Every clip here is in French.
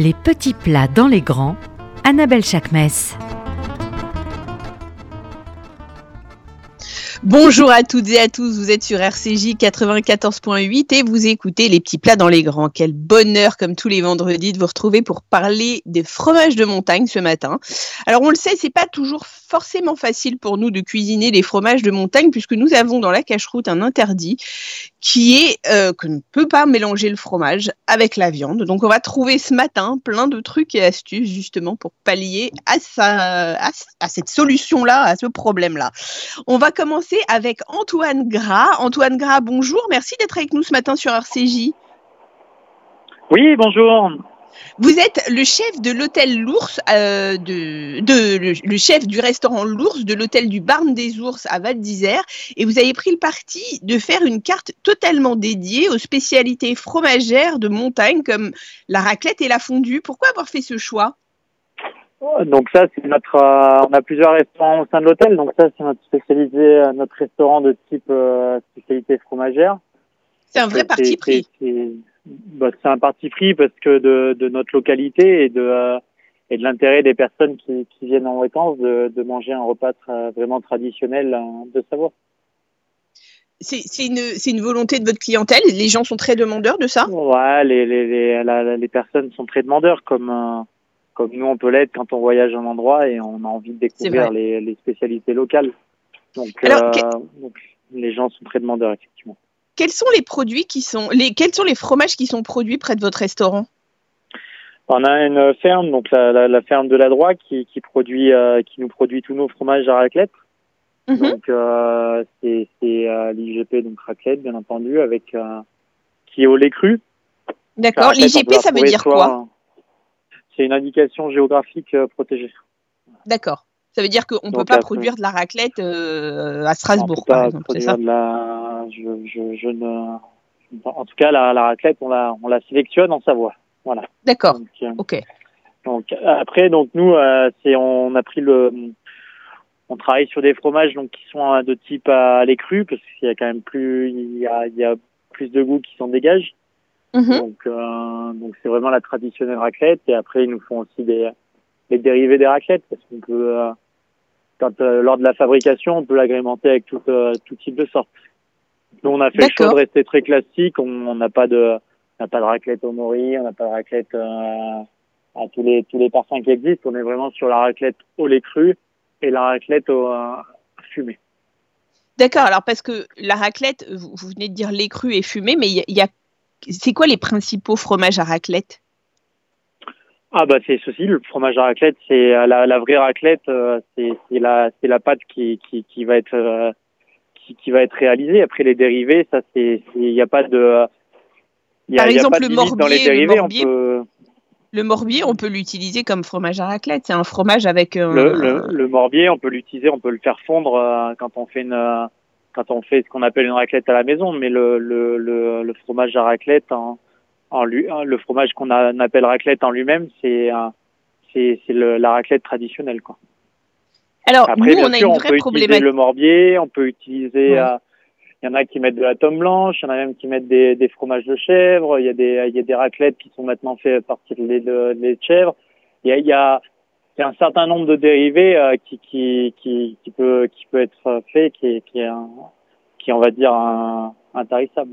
Les petits plats dans les grands, Annabelle Chakmes. Bonjour à toutes et à tous, vous êtes sur RCJ 94.8 et vous écoutez les petits plats dans les grands. Quel bonheur comme tous les vendredis de vous retrouver pour parler des fromages de montagne ce matin. Alors on le sait, c'est pas toujours forcément facile pour nous de cuisiner les fromages de montagne puisque nous avons dans la cache-route un interdit qui est euh, que ne peut pas mélanger le fromage avec la viande. Donc on va trouver ce matin plein de trucs et astuces justement pour pallier à, à cette solution-là, à ce problème-là. On va commencer avec Antoine Gras. Antoine Gras, bonjour. Merci d'être avec nous ce matin sur RCJ. Oui, bonjour. Vous êtes le chef de l'hôtel L'Ours, euh, de, le, chef du restaurant L'Ours de l'hôtel du Barn des Ours à Val d'Isère, et vous avez pris le parti de faire une carte totalement dédiée aux spécialités fromagères de montagne comme la raclette et la fondue. Pourquoi avoir fait ce choix? Donc ça, c'est notre, euh, on a plusieurs restaurants au sein de l'hôtel. Donc ça, c'est notre spécialité, euh, notre restaurant de type euh, spécialité fromagère. C'est un vrai parti pris. Bah, c'est un parti pris parce que de, de notre localité et de et de l'intérêt des personnes qui, qui viennent en vacances de, de manger un repas vraiment traditionnel de Savoie. C'est une, une volonté de votre clientèle? Les gens sont très demandeurs de ça? Ouais, les, les, les, les personnes sont très demandeurs comme comme nous on peut l'être quand on voyage un endroit et on a envie de découvrir les, spécialités locales. Donc, euh, donc, les gens sont très demandeurs effectivement. Quels sont les produits qui sont les quels sont les fromages qui sont produits près de votre restaurant? On a une ferme donc la, ferme de la Droite qui, qui produit euh, qui nous produit tous nos fromages à raclette. Mhm. Donc euh, c'est l'IGP donc raclette bien entendu avec qui est au lait cru. D'accord. L'IGP ça veut dire quoi? C'est une indication géographique euh, protégée. D'accord. Ça veut dire qu'on ne peut pas produire de la raclette euh, à Strasbourg, par exemple, c'est ça la... je, ne... En tout cas, la, raclette, on la, on la sélectionne en Savoie. Voilà. D'accord. Euh, ok. Donc après, donc nous, c'est on a pris le, on travaille sur des fromages donc qui sont de type à lait cru parce qu'il y a quand même plus, il y a, il y a plus de goût qui s'en dégage. Mhm. Donc, euh, donc c'est vraiment la traditionnelle raclette. Et après, ils nous font aussi des les dérivés des raclettes parce qu'on peut, euh, quand euh, lors de la fabrication, on peut l'agrémenter avec tout tout type de sortes. Nous, on a fait le choix de rester très classique. On n'a pas de on n'a pas de raclette au mori, on n'a pas de raclette à tous les tous les parfums qui existent. On est vraiment sur la raclette au lait cru et la raclette au fumé. D'accord. Alors parce que la raclette, vous, venez de dire lait cru et fumé, mais il y, a c'est quoi les principaux fromages à raclette? Ah bah c'est ceci, le fromage à raclette, c'est euh, la, vraie raclette, euh, c'est la c'est la pâte qui, qui, va être euh, qui, va être réalisée. Après les dérivés, ça c'est il n'y a pas de par exemple le morbier, le morbier, on le morbier, on peut l'utiliser comme fromage à raclette. C'est un fromage avec le, le, morbier, on peut l'utiliser, on peut le faire fondre quand on fait une quand on fait ce qu'on appelle une raclette à la maison, mais le, le, le, fromage à raclette en, en lui, le fromage qu'on appelle raclette en lui-même, c'est c'est la raclette traditionnelle quoi. Alors Après, nous, on a une vraie on peut utiliser le morbier, on peut utiliser euh, il y en a qui mettent de la tome blanche, il y en a même qui mettent des, des fromages de chèvre, il y a des il y a des raclettes qui sont maintenant faites à partir de lait de, de, chèvre. Il y a, il y a il y a un certain nombre de dérivés euh, qui, qui, qui, qui, peut, qui peut être fait, qui, qui, est, qui on va dire, un, intarissable.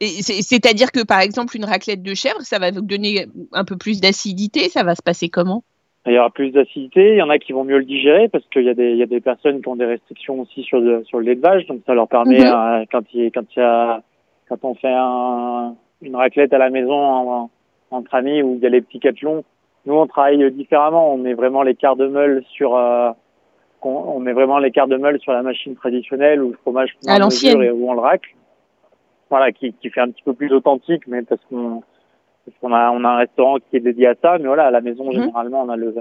C'est-à-dire que, par exemple, une raclette de chèvre, ça va vous donner un peu plus d'acidité, ça va se passer comment? Il y aura plus d'acidité, il y en a qui vont mieux le digérer, parce qu'il y, a des, il y a des personnes qui ont des restrictions aussi sur le, sur lait de vache, donc ça leur permet, mhm. euh, quand, il, quand, il y a, quand on fait un, une raclette à la maison en, entre amis, où il y a les petits cathlons, nous, on travaille différemment. On met vraiment les quarts de meule sur, euh, on, met vraiment les quarts de meule sur la machine traditionnelle ou le fromage à l'ancienne et où on le racle. Voilà, qui, qui fait un petit peu plus authentique, mais parce qu'on parce qu'on a on a un restaurant qui est dédié à ça. Mais voilà, à la maison mhm. généralement, on a le,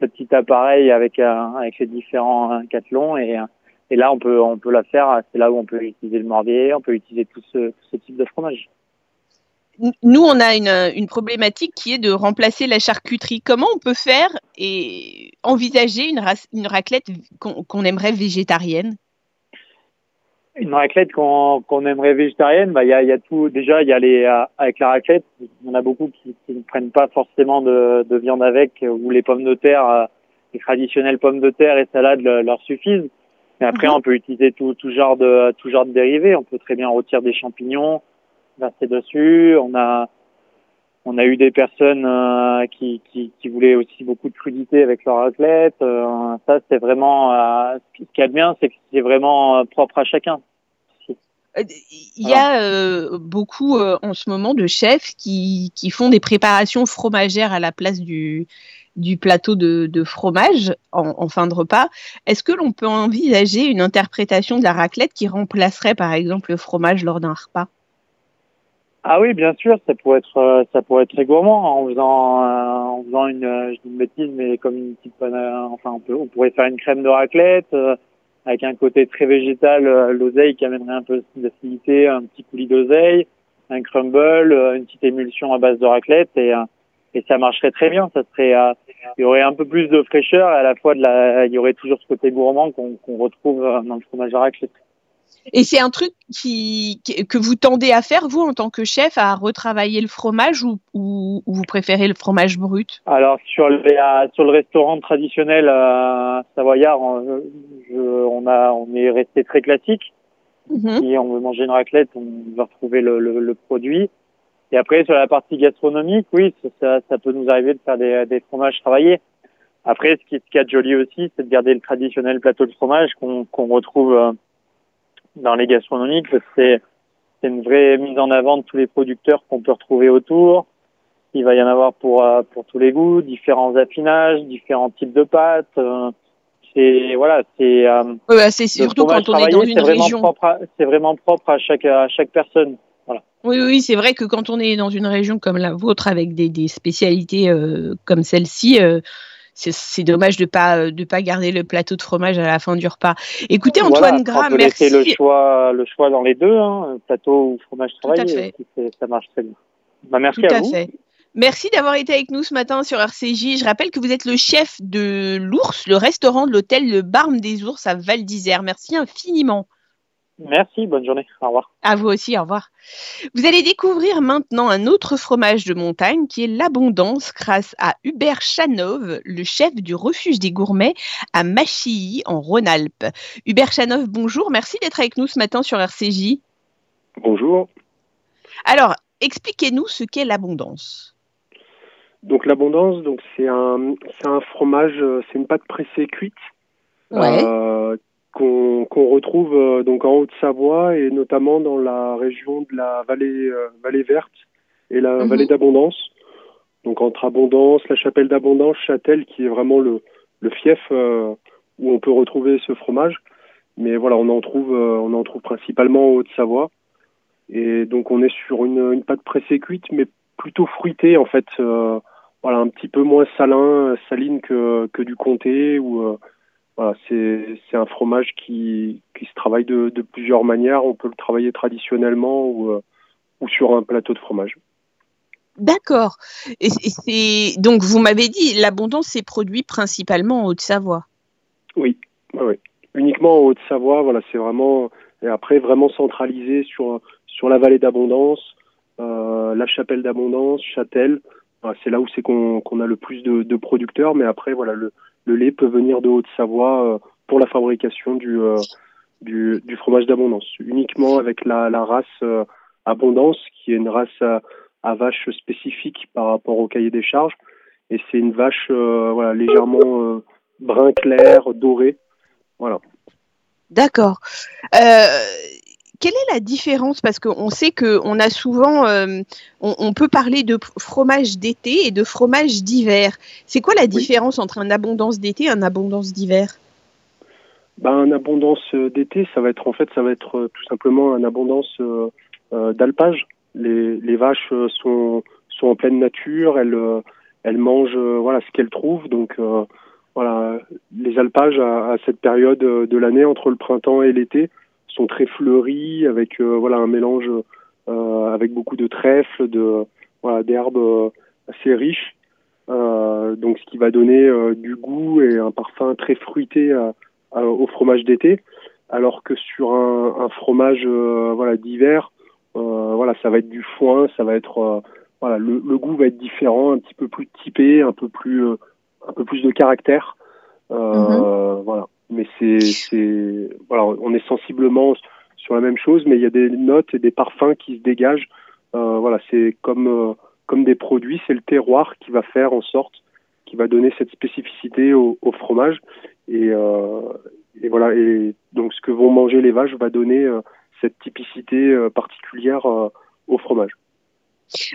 petit appareil avec euh, avec les différents euh, cathlons et et là on peut on peut la faire. C'est là où on peut utiliser le morbier, on peut utiliser tout ce, tout ce type de fromage nous, on a une, problématique qui est de remplacer la charcuterie. Comment on peut faire et envisager une, raclette qu'on aimerait végétarienne? Une raclette qu'on aimerait végétarienne, bah il y a, y a, tout. Déjà, il y a les avec la raclette, il y en a beaucoup qui, qui ne prennent pas forcément de, de, viande avec, ou les pommes de terre, les traditionnelles pommes de terre et salades leur suffisent. Mais après, mhm. on peut utiliser tout, tout genre de tout genre de dérivés. On peut très bien retirer des champignons, verser dessus. On a on a eu des personnes euh, qui, qui, voulaient aussi beaucoup de crudité avec leur raclette. Euh, ça, c'est vraiment euh, ce qui est bien, c'est que c'est vraiment propre à chacun. Il y a beaucoup en ce moment de chefs qui, qui font des préparations fromagères à la place du, du plateau de, de fromage en, fin de repas. Est-ce que l'on peut envisager une interprétation de la raclette qui remplacerait par exemple le fromage lors d'un repas? Ah oui, bien sûr, ça pourrait être euh, ça pourrait être très gourmand en faisant euh, en faisant une euh, je dis une bêtise mais comme une petite enfin on peut on pourrait faire une crème de raclette avec un côté très végétal l'oseille qui amènerait un peu d'acidité, un petit coulis d'oseille, un crumble, une petite émulsion à base de raclette et et ça marcherait très bien, ça serait il y aurait un peu plus de fraîcheur et à la fois de la il y aurait toujours ce côté gourmand qu'on qu'on retrouve dans le fromage à raclette. Et c'est un truc qui, que vous tendez à faire, vous, en tant que chef, à retravailler le fromage ou, ou, vous préférez le fromage brut? Alors, sur, les, euh, sur le restaurant traditionnel euh, savoyard, on, on, a, on est resté très classique. Mhm. Si on veut manger une raclette, on va retrouver le, le, le, produit. Et après, sur la partie gastronomique, oui, ça, ça peut nous arriver de faire des, des fromages travaillés. Après, ce qui, ce qui est joli aussi, c'est de garder le traditionnel plateau de fromage qu'on qu'on retrouve euh, dans les gastronomiques, c'est une vraie mise en avant de tous les producteurs qu'on peut retrouver autour. Il va y en avoir pour euh, pour tous les goûts, différents affinages, différents types de pâtes. Euh, c'est voilà, c'est. Euh, bah, c'est surtout quand on est dans une région. C'est vraiment propre à chaque à chaque personne. Voilà. Oui, oui, c'est vrai que quand on est dans une région comme la vôtre avec des, des spécialités euh, comme celle-ci, euh, c'est dommage de pas de pas garder le plateau de fromage à la fin du repas. Écoutez Antoine Gras, merci. le choix le choix dans les deux, hein, plateau ou fromage travaillé, ça marche très bien. Bah, merci Tout à, vous. Fait. Merci d'avoir été avec nous ce matin sur RCJ. Je rappelle que vous êtes le chef de l'Ours, le restaurant de l'hôtel Le Barme des Ours à Val d'Isère. Merci infiniment. Merci, bonne journée. Au revoir. À vous aussi, au revoir. Vous allez découvrir maintenant un autre fromage de montagne qui est l'abondance grâce à Hubert Chanov, le chef du refuge des gourmets à Machilly en Rhône-Alpes. Hubert Chanov, bonjour, merci d'être avec nous ce matin sur RCJ. Bonjour. Alors, expliquez-nous ce qu'est l'abondance. Donc l'abondance, donc c'est un, un fromage, euh, c'est une pâte pressée cuite ouais. euh, qu'on retrouve euh, donc en Haute-Savoie et notamment dans la région de la vallée, euh, vallée verte et la mhm. vallée d'Abondance. Donc entre Abondance, la chapelle d'Abondance, Châtel, qui est vraiment le, le fief euh, où on peut retrouver ce fromage. Mais voilà, on en trouve, on en trouve principalement en Haute-Savoie. Et donc on est sur une, une pâte pressée cuite, mais plutôt fruitée en fait. voilà, un petit peu moins salin, saline que, que du comté ou voilà, c'est un fromage qui, qui se travaille de, de, plusieurs manières. On peut le travailler traditionnellement ou, euh, ou sur un plateau de fromage. D'accord. Et, donc vous m'avez dit l'abondance s'est produit principalement en Haute-Savoie. Oui, oui, uniquement en Haute-Savoie. Voilà, c'est vraiment et après vraiment centralisé sur sur la vallée d'Abondance, euh, la chapelle d'Abondance, Châtel. Voilà, c'est là où c'est qu'on qu'on a le plus de, de, producteurs. Mais après, voilà, le, le lait peut venir de Haute-Savoie euh, pour la fabrication du, euh, du, du, fromage d'abondance, uniquement avec la, race euh, abondance, qui est une race à, vache spécifique par rapport au cahier des charges. Et c'est une vache légèrement brun clair, doré. Voilà. D'accord. Quelle est la différence? Parce qu'on sait qu'on a souvent, euh, on, on, peut parler de fromage d'été et de fromage d'hiver. C'est quoi la différence entre un abondance d'été et un abondance d'hiver? Ben, Un abondance euh, d'été, ça va être en fait, ça va être euh, tout simplement un abondance euh, d'alpage. Les, les, vaches sont, sont en pleine nature, elles, elles mangent voilà ce qu'elles trouvent. Donc voilà, les alpages à, à cette période de l'année entre le printemps et l'été sont très fleuris avec euh, voilà un mélange euh, avec beaucoup de trèfle, de voilà d'herbes euh, assez riches. donc ce qui va donner du goût et un parfum très fruité au fromage d'été. alors que sur un, un fromage voilà d'hiver, voilà, ça va être du foin, ça va être voilà, le, le, goût va être différent, un petit peu plus typé, un peu plus un peu plus de caractère. Mm-hmm. Voilà, mais c'est voilà, on est sensiblement sur la même chose, mais il y a des notes et des parfums qui se dégagent. Euh, voilà, c'est comme euh, comme des produits, c'est le terroir qui va faire en sorte, qui va donner cette spécificité au, au fromage. Et, euh, et, voilà, et donc ce que vont manger les vaches va donner euh, cette typicité euh, particulière au fromage.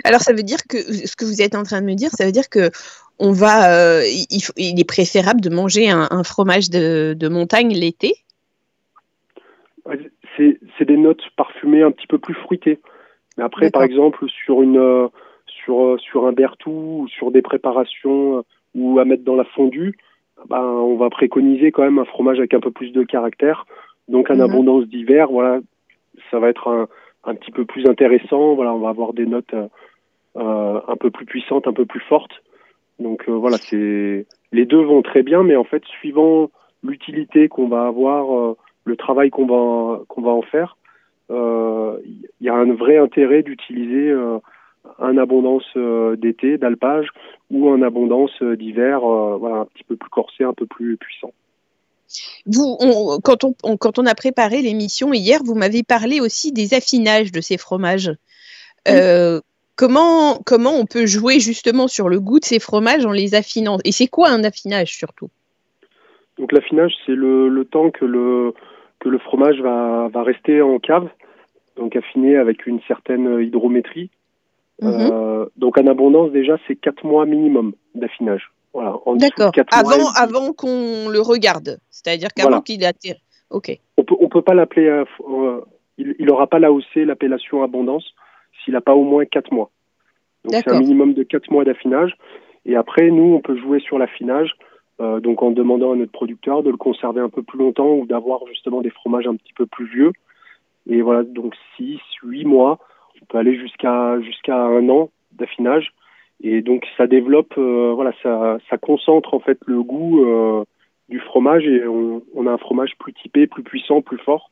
Alors ça veut dire que ce que vous êtes en train de me dire, ça veut dire que on va, il, il, est préférable de manger un, un fromage de, de montagne l'été? C'est des notes parfumées un petit peu plus fruitées. Mais après, par exemple, sur une euh, sur euh, sur un bertou ou sur des préparations euh, ou à mettre dans la fondue, ben, on va préconiser quand même un fromage avec un peu plus de caractère. Donc, en mhm. abondance d'hiver, voilà, ça va être un, un petit peu plus intéressant. Voilà, on va avoir des notes euh, un peu plus puissantes, un peu plus fortes. Donc voilà, c'est les deux vont très bien, mais en fait, suivant l'utilité qu'on va avoir le travail qu'on va qu'on va en faire, il euh, y a un vrai intérêt d'utiliser euh, un abondance euh, d'été, d'alpage, ou un abondance d'hiver, voilà, un petit peu plus corsé, un peu plus puissant. Vous, quand, on, quand on a préparé l'émission hier, vous m'avez parlé aussi des affinages de ces fromages. comment, comment on peut jouer justement sur le goût de ces fromages en les affinant? Et c'est quoi un affinage surtout? Donc l'affinage, c'est le, le, temps que le, que le fromage va, va rester en cave, donc affiné avec une certaine hydrométrie. Mhm. Euh, donc en abondance déjà c'est 4 mois minimum d'affinage. Voilà, D'accord. Avant, avant qu'on le regarde, c'est-à-dire qu'avant qu'il attire. Ok. On peut, on peut pas l'appeler. Euh, euh, il n'aura pas l'AOC, l'appellation abondance, s'il n'a pas au moins 4 mois. Donc c'est un minimum de 4 mois d'affinage. Et après, nous, on peut jouer sur l'affinage euh, donc en demandant à notre producteur de le conserver un peu plus longtemps ou d'avoir justement des fromages un petit peu plus vieux. Et voilà, donc 6, 8 mois, on peut aller jusqu'à jusqu'à un an d'affinage. Et donc ça développe, euh, voilà, ça, ça concentre en fait le goût euh, du fromage et on, on, a un fromage plus typé, plus puissant, plus fort.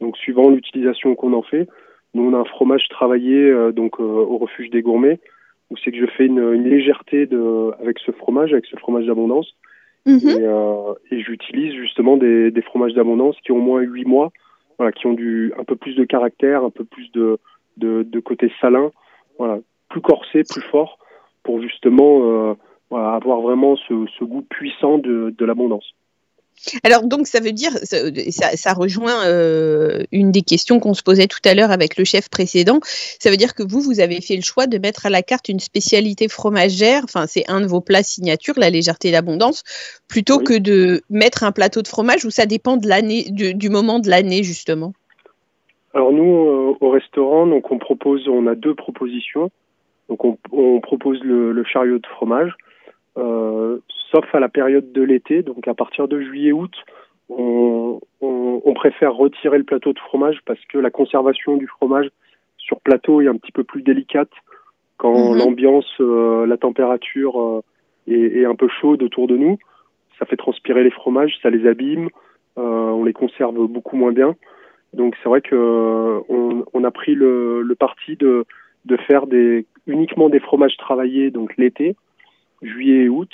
Donc suivant l'utilisation qu'on en fait, nous on a un fromage travaillé donc au refuge des gourmets où c'est que je fais une, une légèreté de, avec ce fromage, avec ce fromage d'abondance Mhm. Et, euh, et j'utilise justement des, des fromages d'abondance qui ont au moins 8 mois, voilà, qui ont du, un peu plus de caractère, un peu plus de, de, de côté salin, voilà, plus corsé, plus fort, pour justement euh, voilà, avoir vraiment ce, ce goût puissant de, de l'abondance. Alors donc ça veut dire, ça, ça rejoint euh, une des questions qu'on se posait tout à l'heure avec le chef précédent. Ça veut dire que vous, vous avez fait le choix de mettre à la carte une spécialité fromagère. Enfin, c'est un de vos plats signature, la légèreté et l'abondance, plutôt que de mettre un plateau de fromage où ça dépend de l'année, du, du, moment de l'année justement. Alors nous, euh, au restaurant, donc on propose, on a deux propositions. Donc on, on propose le, le, chariot de fromage. Euh, sauf à la période de l'été, donc à partir de juillet-août, on, on, on, préfère retirer le plateau de fromage parce que la conservation du fromage sur plateau est un petit peu plus délicate quand mhm. l'ambiance, euh, la température euh, est, est, un peu chaude autour de nous. Ça fait transpirer les fromages, ça les abîme, euh, on les conserve beaucoup moins bien. Donc c'est vrai que euh, on, on, a pris le, le parti de, de faire des, uniquement des fromages travaillés donc l'été, juillet et août,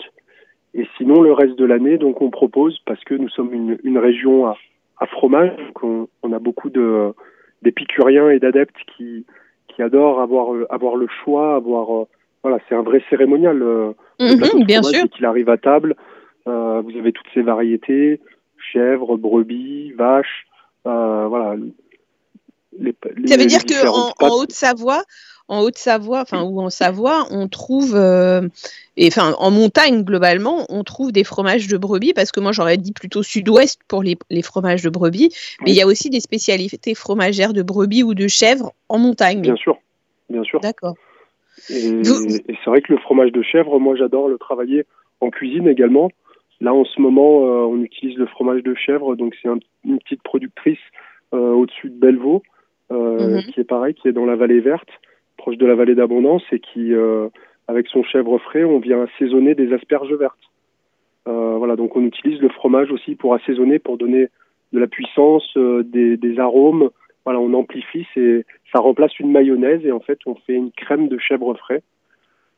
et sinon, le reste de l'année, donc on propose, parce que nous sommes une, une région à, à fromage, donc on, on, a beaucoup de d'épicuriens et d'adeptes qui, qui adorent avoir, avoir le choix, avoir... Euh, voilà, c'est un vrai cérémonial. Euh, mmh, bien sûr. Qu'il arrive à table, euh, vous avez toutes ces variétés, chèvres, brebis, vaches, euh, voilà. Les, les, Ça veut dire qu'en en Haute-Savoie, en Haute-Savoie, enfin ou en Savoie, on trouve, euh, et enfin en montagne globalement, on trouve des fromages de brebis parce que moi j'aurais dit plutôt sud-ouest pour les, les, fromages de brebis, mais il y a aussi des spécialités fromagères de brebis ou de chèvre en montagne. Bien sûr, bien sûr. D'accord. Et, et c'est vrai que le fromage de chèvre, moi j'adore le travailler en cuisine également. Là en ce moment, euh, on utilise le fromage de chèvre, donc c'est un, une petite productrice euh, au-dessus de Bellevaux, mm -hmm. qui est pareil, qui est dans la vallée verte proche de la vallée d'Abondance et qui, euh, avec son chèvre frais, on vient assaisonner des asperges vertes. Euh, voilà, donc on utilise le fromage aussi pour assaisonner, pour donner de la puissance, des, des, arômes. Voilà, on amplifie, c'est, ça remplace une mayonnaise et en fait on fait une crème de chèvre frais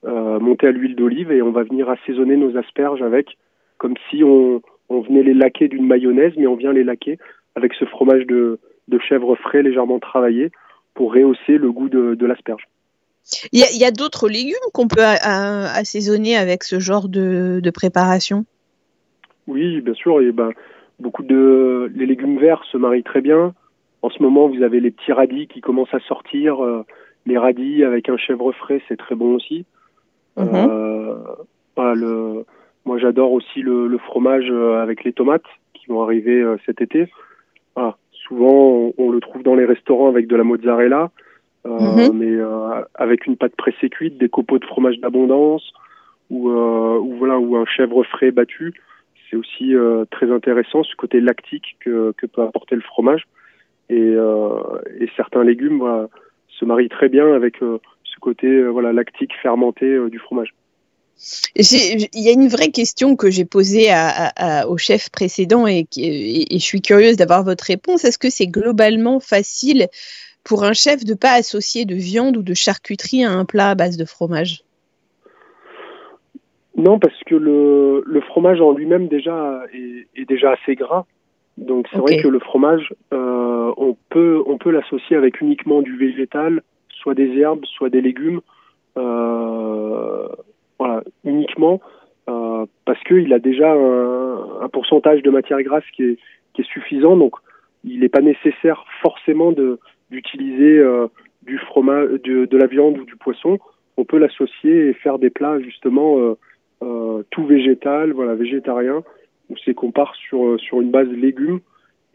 montée à l'huile d'olive et on va venir assaisonner nos asperges avec, comme si on, on venait les laquer d'une mayonnaise, mais on vient les laquer avec ce fromage de, de chèvre frais légèrement travaillé pour rehausser le goût de l'asperge. Il y a, a d'autres légumes qu'on peut assaisonner avec ce genre de, de, préparation? Oui, bien sûr. Et ben, beaucoup de les légumes verts se marient très bien. En ce moment, vous avez les petits radis qui commencent à sortir. Euh, les radis avec un chèvre frais, c'est très bon aussi. Euh, le, moi, j'adore aussi le, le, fromage euh, avec les tomates qui vont arriver euh, cet été. Voilà. Souvent, on, on, le trouve dans les restaurants avec de la mozzarella. Euh, mmh. mais euh, avec une pâte pressée cuite, des copeaux de fromage d'abondance ou, euh, ou voilà ou un chèvre frais battu. C'est aussi très intéressant ce côté lactique que, que peut apporter le fromage et, et certains légumes voilà, se marient très bien avec ce côté voilà lactique fermenté du fromage. Il y a une vraie question que j'ai posée à, à, au chef précédent et, et, et je suis curieuse d'avoir votre réponse. Est-ce que c'est globalement facile pour un chef de ne pas associer de viande ou de charcuterie à un plat à base de fromage? Non, parce que le, le fromage en lui-même déjà est, est, déjà assez gras. Donc c'est okay. vrai que le fromage, euh, on peut, on peut l'associer avec uniquement du végétal, soit des herbes, soit des légumes. Euh, voilà, uniquement euh, parce qu'il a déjà un, un, pourcentage de matière grasse qui est, qui est suffisant. Donc il n'est pas nécessaire forcément de, d'utiliser euh, du fromage, de, de, la viande ou du poisson, on peut l'associer et faire des plats justement euh, euh, tout végétal, voilà, végétarien, où c'est qu'on part sur, sur une base légumes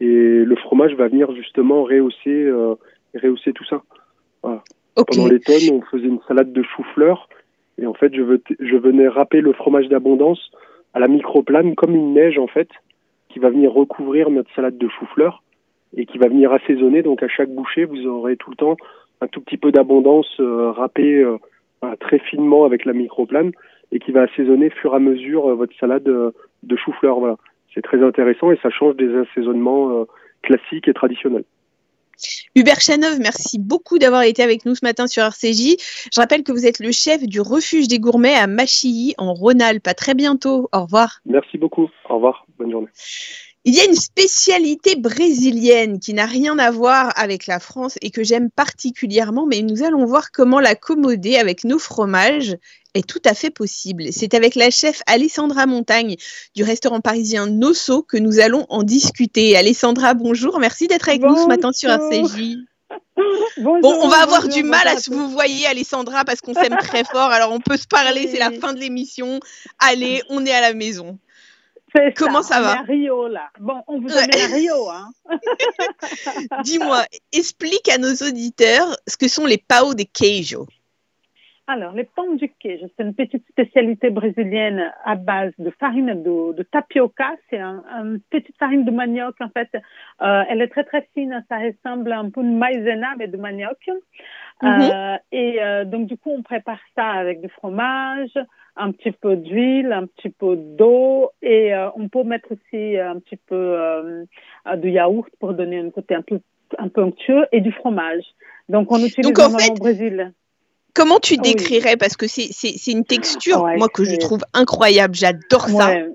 et le fromage va venir justement rehausser, rehausser tout ça. Voilà. Okay. Pendant l'automne, on faisait une salade de chou-fleur et en fait, je, veux, je venais râper le fromage d'abondance à la microplane comme une neige en fait, qui va venir recouvrir notre salade de chou-fleur et qui va venir assaisonner. Donc à chaque bouchée, vous aurez tout le temps un tout petit peu d'abondance euh, râpée euh, très finement avec la microplane et qui va assaisonner fur et à mesure euh, votre salade euh, de chou-fleur. Voilà, c'est très intéressant et ça change des assaisonnements euh, classiques et traditionnels. Hubert Chanov, merci beaucoup d'avoir été avec nous ce matin sur RCJ. Je rappelle que vous êtes le chef du refuge des gourmets à Machilly, en Rhône-Alpes. À très bientôt. Au revoir. Merci beaucoup. Au revoir. Bonne journée. Il y a une spécialité brésilienne qui n'a rien à voir avec la France et que j'aime particulièrement, mais nous allons voir comment l'accommoder avec nos fromages est tout à fait possible. C'est avec la chef Alessandra Montagne du restaurant parisien Nosso que nous allons en discuter. Alessandra, bonjour, merci d'être avec bonjour. nous ce matin sur RCJ. Bonjour, bon, on va avoir bonjour, du mal à se vous voyez, Alessandra, parce qu'on s'aime très fort. Alors, on peut se parler, c'est la fin de l'émission. Allez, on est à la maison. Comment ça, ça va à Rio là. Bon, on vous amène à Rio. Hein. Dis-moi, explique à nos auditeurs ce que sont les pão de queijo. Alors, les pão de queijo, c'est une petite spécialité brésilienne à base de farine de, de tapioca. C'est un, une petite farine de manioc, en fait. Euh, elle est très, très fine. Ça ressemble un peu à une maïzena, mais de manioc. Mm -hmm. euh, et euh, donc, du coup, on prépare ça avec du fromage, un petit peu d'huile, un petit peu d'eau et euh, on peut mettre aussi un petit peu euh, de yaourt pour donner un côté un peu un peu onctueux et du fromage. Donc on utilise Donc, en fait, au Brésil. Comment tu décrirais? Oui. parce que c'est une texture ouais, moi que je trouve incroyable, j'adore ça. Ouais.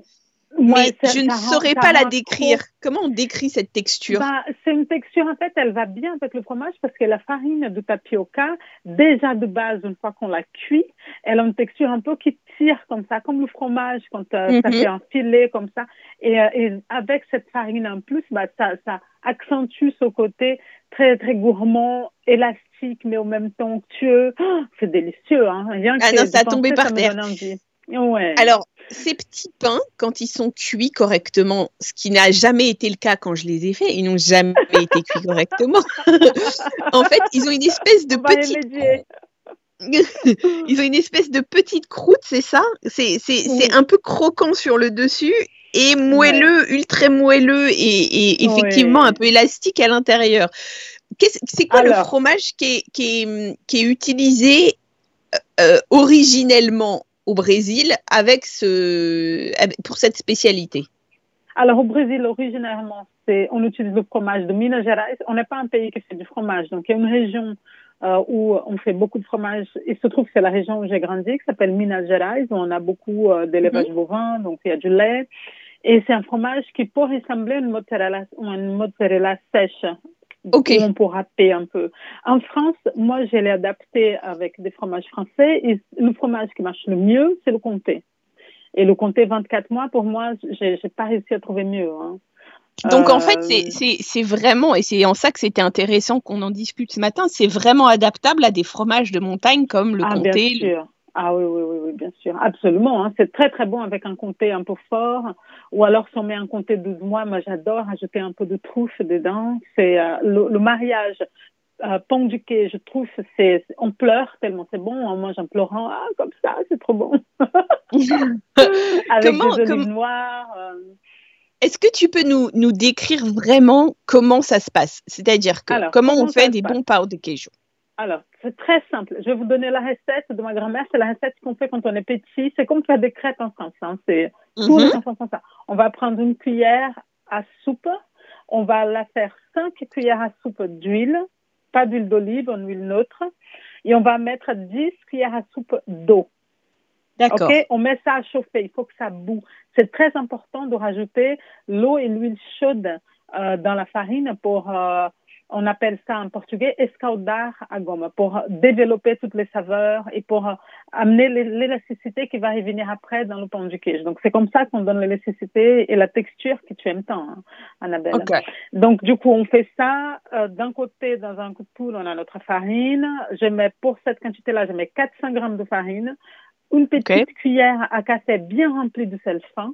Mais je ne saurais pas la décrire. Trop. Comment on décrit cette texture? Bah, C'est une texture, en fait, elle va bien avec le fromage parce que la farine de tapioca, déjà de base, une fois qu'on la cuit, elle a une texture un peu qui tire comme ça, comme le fromage quand euh, mm -hmm. ça fait un filet comme ça. Et, euh, et avec cette farine en plus, bah, ça, ça accentue ce côté très, très gourmand, élastique, mais au même temps onctueux. Oh, c'est délicieux. Hein Rien ah que non, ça a tombé par terre. Ouais. Alors, ces petits pains, quand ils sont cuits correctement, ce qui n'a jamais été le cas quand je les ai faits, ils n'ont jamais été cuits correctement. en fait, ils ont une espèce de petite. ils ont une espèce de petite croûte, c'est ça? C'est oui. un peu croquant sur le dessus et moelleux, ouais. ultra moelleux et, et effectivement ouais. un peu élastique à l'intérieur. C'est quoi Alors, le fromage qui est, qui est, qui est utilisé euh, originellement au Brésil avec ce, pour cette spécialité? Alors au Brésil, originairement, on utilise le fromage de Minas Gerais. On n'est pas un pays qui fait du fromage, donc il y a une région euh, où on fait beaucoup de fromage. Il se trouve que c'est la région où j'ai grandi, qui s'appelle Minas Gerais, où on a beaucoup euh, d'élevage Mhm. bovin, donc il y a du lait. Et c'est un fromage qui peut ressembler à une mozzarella, une mozzarella sèche. Ok. Où on peut râper un peu. En France, moi, je l'ai adapté avec des fromages français. Et le fromage qui marche le mieux, c'est le comté. Et le comté 24 mois, pour moi, j'ai pas réussi à trouver mieux. hein. Donc en Euh, fait, c'est- c'est vraiment, et c'est en ça que c'était intéressant qu'on en discute ce matin, c'est vraiment adaptable à des fromages de montagne comme le ah, comté. bien le- sûr. Ah oui, oui, oui, oui, bien sûr. Absolument. hein. C'est très, très bon avec un comté un peu fort. Ou alors, si on met un comté 12 mois, moi, j'adore ajouter un peu de truffe dedans. C'est euh, le, le mariage. Euh, pont du quai, je trouve, c'est, on pleure tellement c'est bon. On mange en pleurant. Ah, comme ça, c'est trop bon. avec Comment- des olives noires. euh. Est-ce que tu peux nous, nous décrire vraiment comment ça se passe? C'est-à-dire que Alors, comment, comment on fait des bons pao de queijo? Alors, c'est très simple. Je vais vous donner la recette de ma grand-mère. C'est la recette qu'on fait quand on est petit. C'est comme faire des crêpes en France. hein. C'est enfants font ça. On va prendre une cuillère à soupe. On va la faire 5 cuillères à soupe d'huile, pas d'huile d'olive, une huile neutre. Et on va mettre 10 cuillères à soupe d'eau. D'accord. Ok, on met ça à chauffer. Il faut que ça boue. C'est très important de rajouter l'eau et l'huile chaude euh, dans la farine pour, euh, on appelle ça en portugais escaldar a gomme, pour développer toutes les saveurs et pour euh, amener l'é- l'élasticité qui va revenir après dans le pain du queijo. Donc c'est comme ça qu'on donne l'élasticité et la texture que tu aimes tant, hein, Annabelle. Ok. Donc, du coup, on fait ça. Euh, D'un côté, dans un coup de poule, on a notre farine. Je mets, pour cette quantité-là, je mets 400 grammes de farine, une petite cuillère à café bien remplie de sel fin,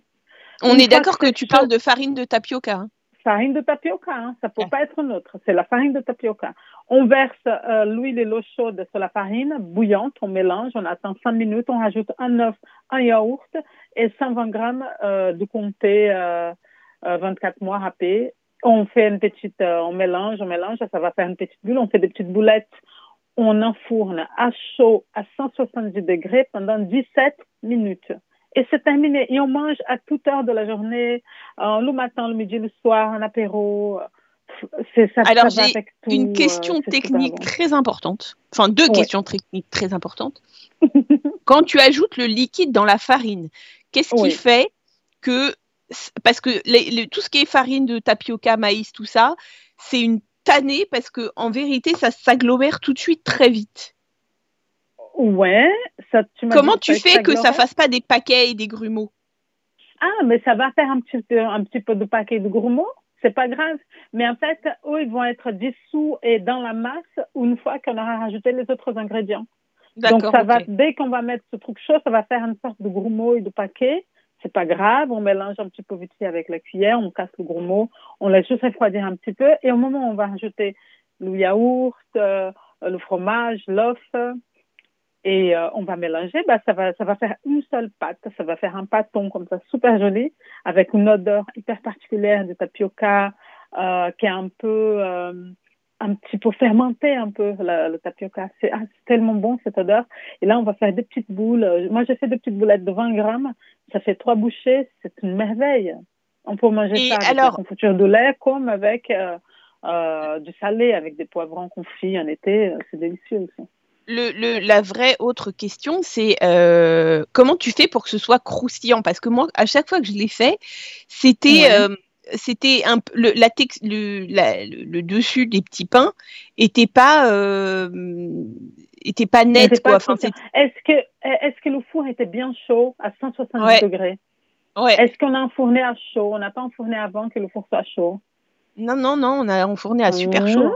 On Une est d'accord que tu parles de farine de tapioca. hein farine de tapioca, hein, ça peut Ouais. pas être neutre, c'est la farine de tapioca. On verse euh, l'huile et l'eau chaude sur la farine bouillante, on mélange, on attend 5 minutes, on rajoute un œuf, un yaourt et 120 grammes euh, de comté euh, euh, 24 mois râpé. On fait une petite, on mélange, on mélange, ça va faire une petite bulle, on fait des petites boulettes, on enfourne à chaud à 170 degrés pendant 17 minutes. Et c'est terminé. Et on mange à toute heure de la journée, euh, le matin, le midi, le soir, un apéro. Ça. Alors, j'ai Une euh, question technique bon. très importante. Enfin, deux Ouais. questions techniques très importantes. Quand tu ajoutes le liquide dans la farine, qu'est-ce qui fait que. Parce que les- les- tout ce qui est farine de tapioca, maïs, tout ça, c'est une tannée parce que en vérité, ça s'agglomère tout de suite très vite. Ouais, ça, tu Comment tu fais que ça fasse pas des paquets et des grumeaux? Ah, mais ça va faire un petit peu, un petit peu de paquet de gourmands. C'est pas grave. Mais en fait, eux, ils vont être dissous et dans la masse une fois qu'on aura rajouté les autres ingrédients. Donc, ça va, dès qu'on va mettre ce truc chaud, ça va faire une sorte de grumeau et de paquet. C'est pas grave, on mélange un petit peu vite fait avec la cuillère, on casse le grumeau, on laisse juste refroidir un petit peu. Et au moment où on va rajouter le yaourt, euh, le fromage, l'œuf, et euh, on va mélanger, bah, ça, va, ça va faire une seule pâte. Ça va faire un pâton comme ça, super joli, avec une odeur hyper particulière de tapioca, euh, qui est un peu, euh, un petit peu fermenté, un peu, le, le tapioca. C'est ah, c'est tellement bon, cette odeur. Et là, on va faire des petites boules. Moi, j'ai fait des petites boulettes de 20 grammes. Ça fait trois bouchées. C'est une merveille. On peut manger Et ça avec alors- la confiture de lait comme avec euh, euh, du salé, avec des poivrons confits en été. C'est délicieux aussi. Le, le- la vraie autre question, c'est euh, comment tu fais pour que ce soit croustillant? Parce que moi, à chaque fois que je l'ai fait, c'était Ouais. C'était un le, la tex- le, la- le, le dessus des petits pains était pas euh, était pas net quoi. Enfin. Est-ce que, est-ce que le four était bien chaud à 170 Ouais. degrés? Ouais. Est-ce qu'on a enfourné à chaud? On n'a pas enfourné avant que le four soit chaud Non non non, on a enfourné à super Mmh. chaud.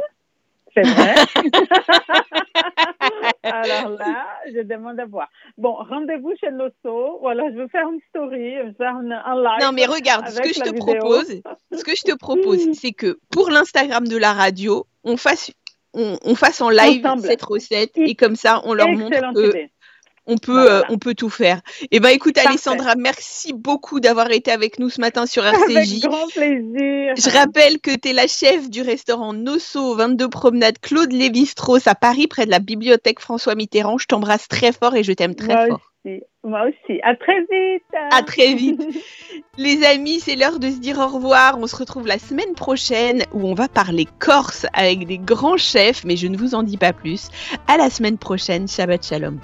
C'est vrai? alors là, je demande à voir. Bon, rendez-vous chez Losso, ou alors je vais faire une story, je vais faire un, un live. Non mais regarde, ce que je te vidéo. propose, ce que je te propose, c'est que pour l'Instagram de la radio, on fasse on, on fasse en live Ensemble. cette recette et comme ça on leur montre que idée. On peut, Voilà. euh, on peut tout faire. Eh ben, écoute, Parfait. Alessandra, merci beaucoup d'avoir été avec nous ce matin sur Avec RCJ. grand plaisir. Je rappelle que tu es la chef du restaurant Nosso, 22 Promenade Claude Lévi-Strauss à Paris, près de la bibliothèque François Mitterrand. Je t'embrasse très fort et je t'aime très Moi fort. aussi. Moi aussi. À très vite. À très vite. Les amis, c'est l'heure de se dire au revoir. On se retrouve la semaine prochaine où on va parler Corse avec des grands chefs, mais je ne vous en dis pas plus. À la semaine prochaine. Shabbat Shalom.